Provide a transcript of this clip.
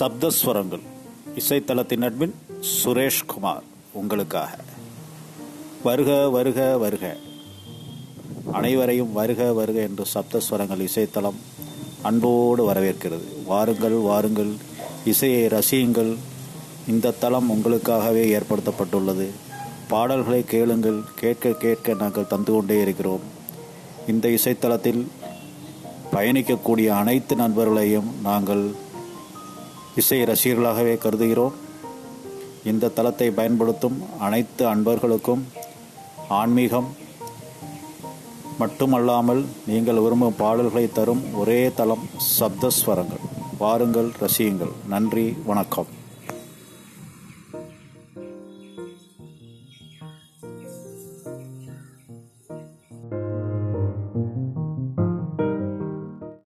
சப்தஸ்வரங்கள். இசைத்தளத்தின் admin Sureshkumar உங்களுக்காக. வருக வருக வருக. அனைவரையும் வருக வருக என்று சப்தஸ்வரங்கள் இசைத்தளம் அன்போடு வரவேற்கிறது. வாருங்கள் வாருங்கள். இசையை ரசியுங்கள். இந்த தளம் உங்களுக்காகவே ஏற்படுத்தப்பட்டுள்ளது. பாடல்களை கேளுங்கள். கேட்க கேட்க நாங்கள் தந்து கொண்டே இருக்கிறோம். இந்த இசைத்தளத்தில் பயணிக்கக்கூடிய அனைத்து நண்பர்களையும் நாங்கள் இசை ரசிகர்களாகவே கருதுகிறோம். இந்த தளத்தை பயன்படுத்தும் அனைத்து அன்பர்களுக்கும் ஆன்மீகம் மட்டுமல்லாமல் நீங்கள் விரும்பும் பாடல்களை தரும் ஒரே தளம் சப்தஸ்வரங்கள் வாருங்கள் ரசியுங்கள். நன்றி வணக்கம்.